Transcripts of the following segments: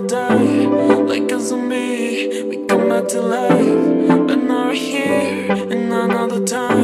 all die like a zombie. We come back to life, but now we're here and another time.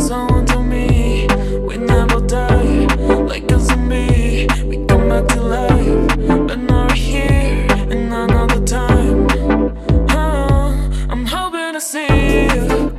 someone told me we never die like a zombie. We come back to life, but now we're here in another time. Oh, I'm hoping to see you.